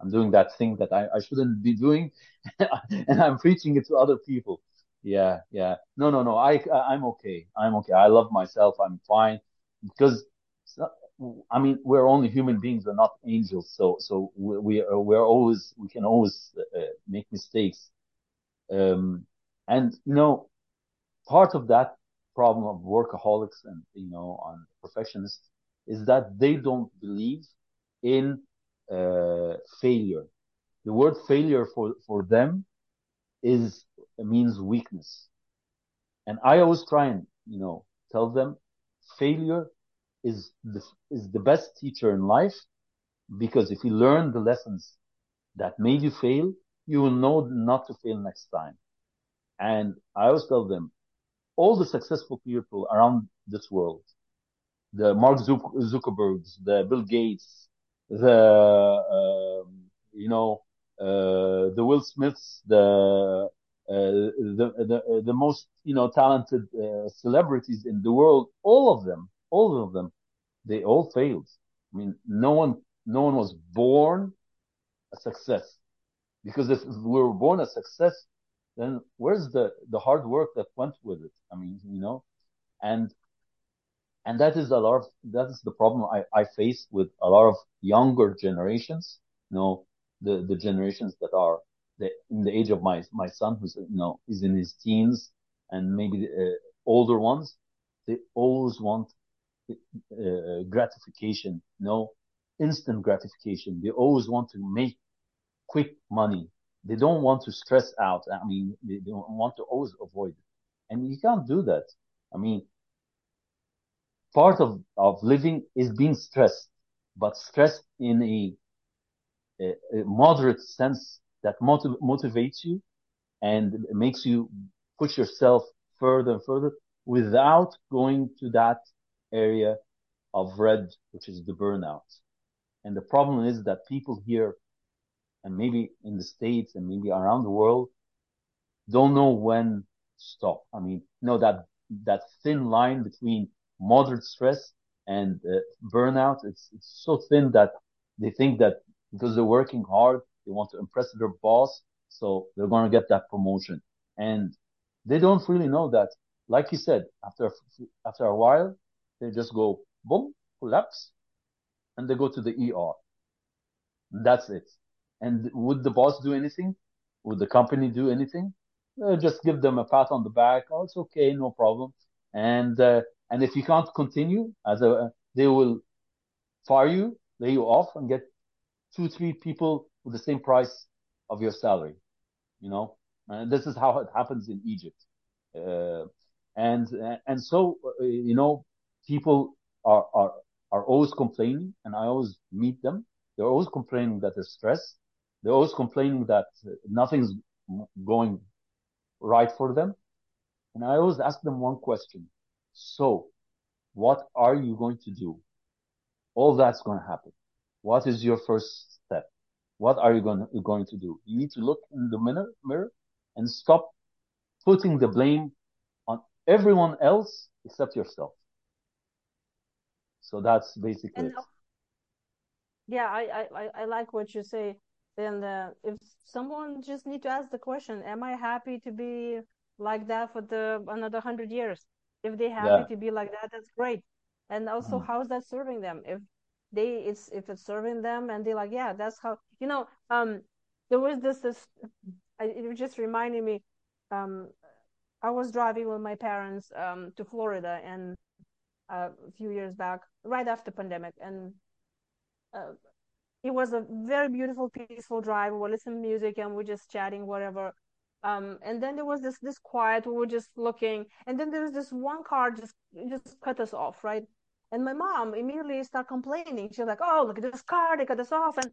I'm doing that thing that I, I shouldn't be doing. and I'm preaching it to other people. Yeah, yeah. No, no, no. I, I'm okay. I'm okay. I love myself. I'm fine because I mean, we're only human beings. We're not angels. So, so we, we are, we're always, we can always uh, make mistakes. Um, and, you know, part of that problem of workaholics and, you know, on perfectionists is that they don't believe in, uh, failure. The word failure for, for them is, means weakness. And I always try and, you know, tell them failure is the, is the best teacher in life because if you learn the lessons that made you fail, you will know not to fail next time. And I always tell them, all the successful people around this world, the Mark Zuckerbergs, the Bill Gates, the, um, you know, uh, the Will Smiths, the, uh, the, the, the most, you know, talented uh, celebrities in the world, all of them, all of them, they all failed. I mean, no one, no one was born a success because if we were born a success, then where's the, the hard work that went with it? I mean, you know, and, and that is a lot of, that is the problem I, I face with a lot of younger generations, you know, the, the generations that are the, in the age of my, my son who's, you know, is in his teens and maybe the uh, older ones. They always want uh, gratification, you know, instant gratification. They always want to make quick money. They don't want to stress out. I mean, they don't want to always avoid it. And you can't do that. I mean, part of, of living is being stressed, but stressed in a, a, a moderate sense that motiv- motivates you and makes you push yourself further and further without going to that area of red, which is the burnout. And the problem is that people here and maybe in the States and maybe around the world don't know when to stop. I mean, know, that, that thin line between moderate stress and uh, burnout, it's, it's so thin that they think that because they're working hard, they want to impress their boss. So they're going to get that promotion. And they don't really know that, like you said, after, after a while, they just go boom, collapse, and they go to the ER. That's it. And would the boss do anything? Would the company do anything? Uh, just give them a pat on the back. Oh, it's okay, no problem. And uh, And if you can't continue as a, they will fire you, lay you off, and get two, three people with the same price of your salary. You know, and this is how it happens in Egypt. Uh, and and so uh, you know, people are are are always complaining, and I always meet them. They're always complaining that they're stressed. They're always complaining that nothing's going right for them. And I always ask them one question. So what are you going to do? All that's going to happen. What is your first step? What are you going to, going to do? You need to look in the mirror, mirror and stop putting the blame on everyone else except yourself. So that's basically and, it. Yeah, I, I, I like what you say. And uh, if someone just need to ask the question, am I happy to be like that for the another hundred years? If they happy yeah. to be like that, that's great. And also, mm. how is that serving them? If they it's if it's serving them and they're like, yeah, that's how you know. Um, there was this this. It was just reminded me. Um, I was driving with my parents um to Florida and uh, a few years back, right after pandemic, and uh, it was a very beautiful, peaceful drive. We were listening to music and we're just chatting, whatever. Um, and then there was this this quiet. We were just looking, and then there was this one car just just cut us off, right? And my mom immediately started complaining. She's like, "Oh, look at this car! They cut us off!" And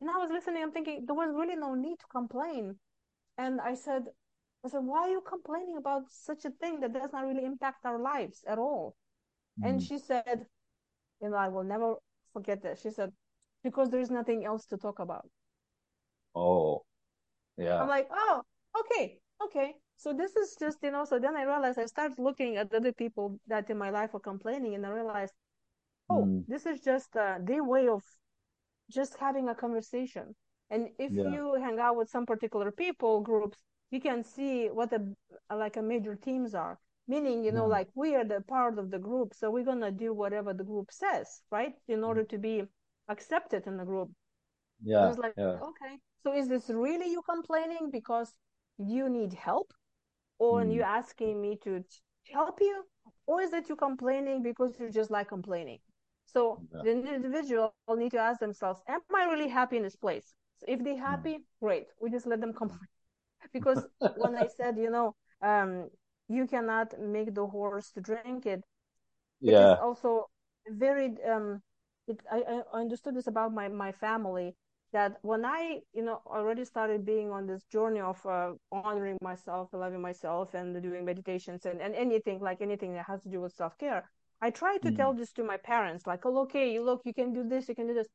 and I was listening. I'm thinking there was really no need to complain. And I said, I said, why are you complaining about such a thing that does not really impact our lives at all? Mm. And she said, you know, I will never forget this. She said, because there's nothing else to talk about. Oh, yeah. I'm like, oh, okay, okay. So this is just, you know, so then I realized I started looking at other people that in my life were complaining and I realized, oh, mm. this is just uh, their way of just having a conversation. And if yeah. you hang out with some particular people groups, you can see what the like a major teams are. Meaning, you know, mm. like we are the part of the group, so we're gonna do whatever the group says, right? In order to be accepted in the group. Yeah. I was like, yeah. okay, so is this really you complaining because you need help, or mm. you asking me to help you, or is it you complaining because you just like complaining? So yeah. the individual will need to ask themselves, am I really happy in this place? So if they're hmm. happy, mm. great. We just let them complain. because when I said, you know, um, you cannot make the horse to drink it, yeah. it is also very um, it, I, I understood this about my, my family that when I, you know, already started being on this journey of uh, honoring myself, loving myself, and doing meditations and, and anything like anything that has to do with self care, I tried to mm. tell this to my parents, like, oh, okay, you look, you can do this, you can do this,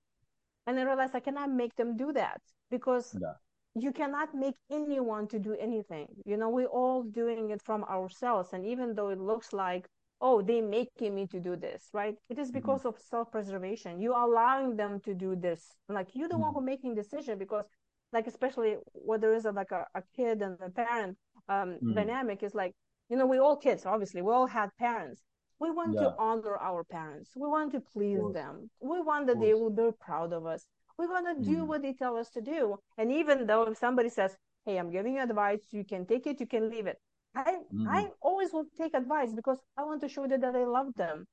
and I realized I cannot make them do that because yeah. you cannot make anyone to do anything. You know, we're all doing it from ourselves, and even though it looks like oh they making me to do this right it is mm-hmm. because mm-hmm. of self-preservation you are allowing them to do this like you're the mm-hmm. one who making decision because like especially where there is a, like a, a kid and a parent um mm-hmm. dynamic is like you know we all kids obviously we all had parents we want yeah. to honor our parents we want to please them we want that they will be proud of us we want to do mm. what they tell us to do and even though if somebody says hey i'm giving you advice you can take it you can leave it I mm. I always will take advice because I want to show them that I love them.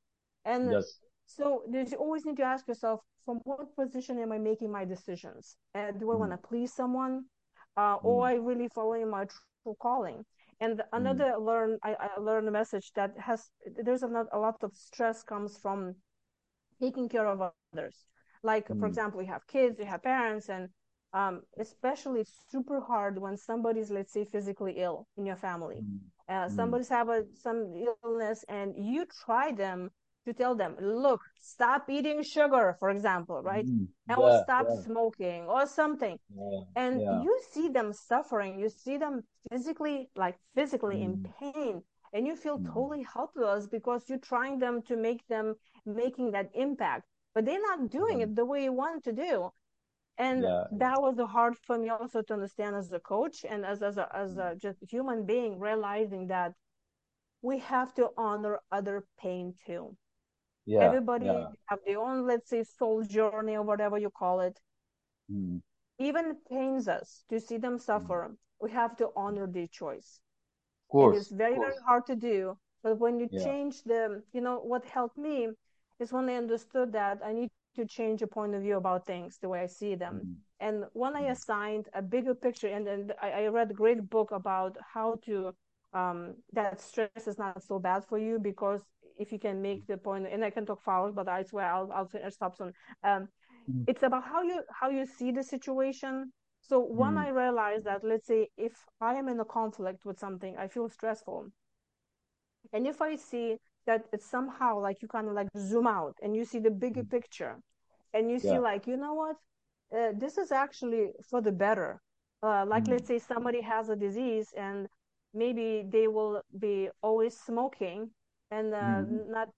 And yes. so you always need to ask yourself, from what position am I making my decisions? Uh, do I mm. want to please someone, uh, mm. or I really following my true calling? And mm. another learn I, I learned a message that has there's a lot, a lot of stress comes from taking care of others. Like for example, you have kids, you have parents, and um, especially super hard when somebody's let's say physically ill in your family mm. uh, mm. somebody's have a, some illness and you try them to tell them look stop eating sugar for example right mm. and yeah, will stop yeah. smoking or something yeah, and you see them suffering you see them physically like physically in mm. pain and you feel mm. totally helpless because you're trying them to make them making that impact but they're not doing mm. it the way you want to do and yeah. that was hard for me also to understand as a coach and as as a, as a just human being realizing that we have to honor other pain too yeah everybody yeah. have their own let's say soul journey or whatever you call it mm. even pains us to see them suffer mm. we have to honor their choice of course it is very very hard to do But when you Yeah. change the, you know, what helped me is when I understood that I need to change a point of view about things, the way I see them. Mm, And when I mm, assigned a bigger picture, and then I, I read a great book about how to um, that stress is not so bad for you because if you can make the point, and I can talk for hours, but I swear I'll I'll finish stop soon. Um, mm, it's about how you how you see the situation. So when mm, I realized that, let's say if I am in a conflict with something, I feel stressful, and if I see that it's somehow like you kind of like zoom out and you see the bigger mm. picture, and you see Yeah. like you know what, uh, this is actually for the better. Uh, like let's Mm, say somebody has a disease and maybe they will be always smoking and uh, mm, not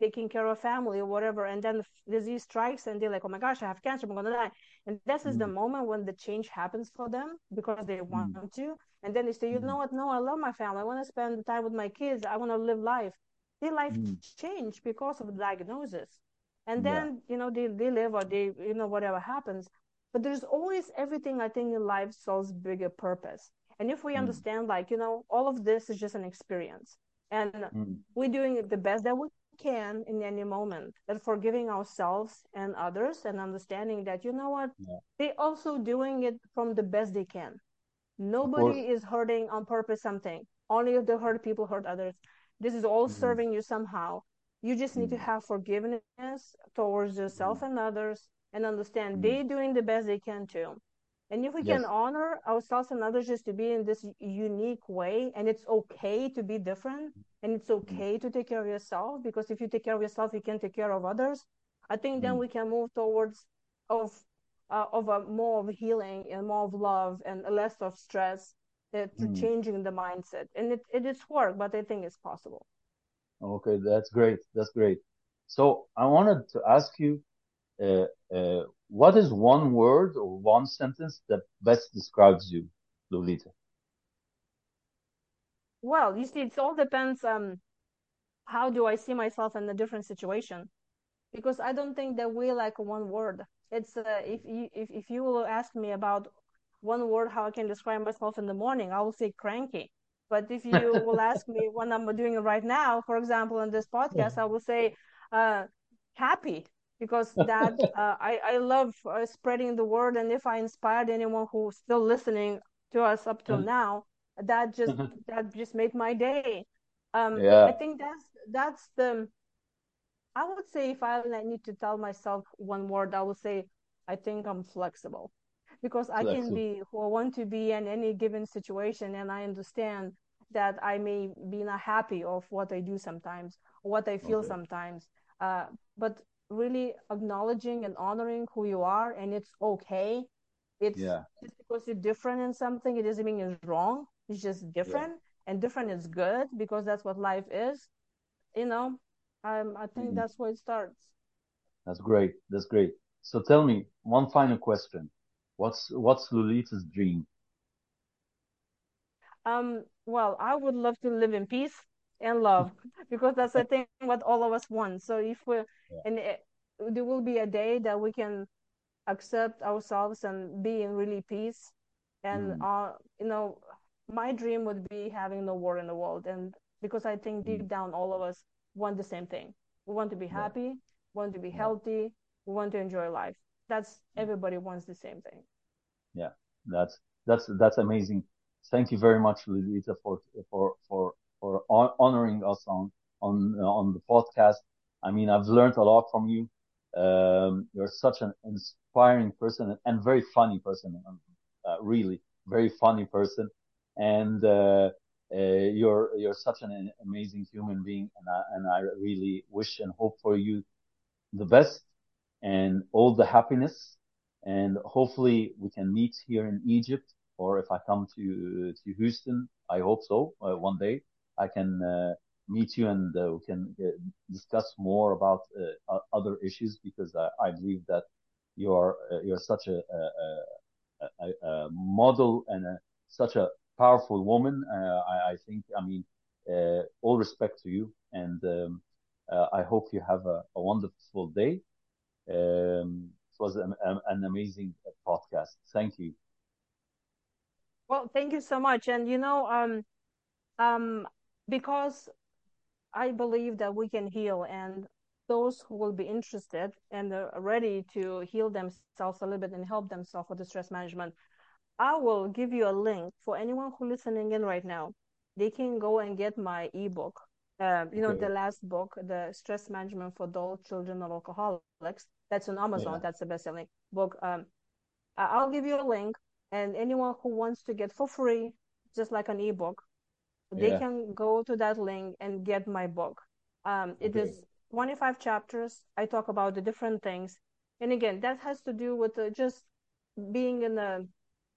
taking care of family or whatever, and then the disease strikes and they're like, oh my gosh, I have cancer, I'm gonna die. And this is the mm, moment when the change happens for them because they want mm, to. And then they say, you know mm, what? No, I love my family. I want to spend time with my kids. I want to live life. Their life mm. changed because of the diagnosis. And Yeah. then, you know, they, they live or they, you know, whatever happens. But there's always everything I think in life solves bigger purpose. And if we Mm, understand, like, you know, all of this is just an experience. And mm, we're doing the best that we can in any moment, and forgiving ourselves and others and understanding that, you know what, yeah. they also doing it from the best they can Nobody is hurting on purpose something. Only if the hurt people hurt others. This is all Mm, serving you somehow. You just need to mm, have forgiveness towards yourself and others and understand mm. they're doing the best they can too. And if we can honor ourselves and others just to be in this unique way, and it's okay to be different, and it's okay to take care of yourself, because if you take care of yourself, you can take care of others. I think then mm, we can move towards of uh, of a more of healing and more of love and less of stress to mm. changing the mindset. And it, it is work, but I think it's possible. Okay, that's great. That's great. So I wanted to ask you, uh, uh, what is one word or one sentence that best describes you, Lolita? Well, you see, it all depends um how do I see myself in a different situation because I don't think that we like one word. It's uh, if you if, if you will ask me about one word how I can describe myself in the morning, I will say cranky. But if you will ask me what I'm doing right now, for example, in this podcast, I will say uh, happy because that uh, I I love uh, spreading the word, and if I inspired anyone who's still listening to us up till now, that just that just made my day. Um, I think that's that's the I would say if I need to tell myself one word, I would say I think I'm flexible because I can be who I want to be in any given situation, and I understand that I may be not happy of what I do sometimes, or what I feel Okay. sometimes. Uh, but really acknowledging and honoring who you are, and it's okay. It's Yeah, just because you're different in something, it doesn't mean it's wrong. It's just yeah. different, and different is good because that's what life is you know, um, I think Mm, that's where it starts. that's great. That's great. So tell me one final question. What's what's Lolita's dream? Um, well, I would love to live in peace and love because that's I think what all of us want. So if we Yeah. and it, there will be a day that we can accept ourselves and be in really peace, and Mm, uh, you know, my dream would be having no war in the world, and because I think mm, deep down all of us want the same thing. We want to be yeah, happy, want to be yeah, healthy, we want to enjoy life. That's mm, everybody wants the same thing. yeah. That's that's that's amazing. Thank you very much, Lolita, for for for for honoring us on on on the podcast. I mean, I've learned a lot from you. Um, you're such an inspiring person and very funny person. um, Uh, really, very funny person, and uh, uh, you're you're such an amazing human being. And I, and I really wish and hope for you the best and all the happiness. And hopefully we can meet here in Egypt, or if I come to to Houston, I hope so. Uh, one day I can uh, meet you and uh, we can uh, discuss more about uh, other issues because I, I believe that you're uh, you're such a, a, a, a model and such a powerful woman. I, I think I mean all respect to you, and um, I hope you have a wonderful day. Um, it was an, an amazing podcast. Thank you. Well, thank you so much. And you know, um, um, because I believe that we can heal, and those who will be interested and are ready to heal themselves a little bit and help themselves with the stress management, I will give you a link for anyone who listening in right now. They can go and get my ebook. Uh, you know, Okay. the last book, the stress management for adult children of alcoholics. That's on Amazon. Yeah. That's the best-selling book. Um, I'll give you a link, and anyone who wants to get for free, just like an ebook, they Yeah. can go to that link and get my book. Um, it Okay. is 25 chapters. I talk about the different things. And again, that has to do with uh, just being in a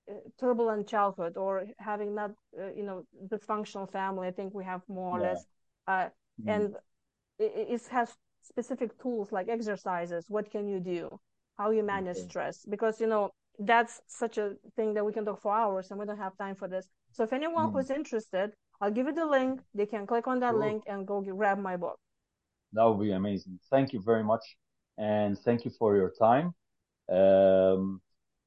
uh, turbulent childhood or having not, uh, you know, dysfunctional family. I think we have more or Yeah. less. Uh, Mhm. and it, it has specific tools like exercises. What can you do? How you manage Okay. stress? Because, you know, that's such a thing that we can talk for hours and we don't have time for this. So if anyone Mhm. who's interested, I'll give you the link. They can click on that Sure. link and go grab my book. That would be amazing. Thank you very much. And thank you for your time. Um,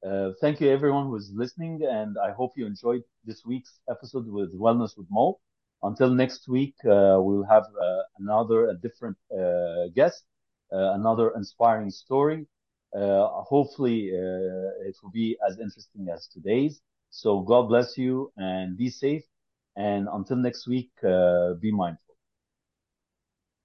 uh, thank you everyone who's listening. And I hope you enjoyed this week's episode with Wellness with Mo. Until next week, uh, we'll have uh, another, a different uh, guest, another inspiring story. Hopefully, it will be as interesting as today's. So God bless you and be safe. And until next week, be mindful.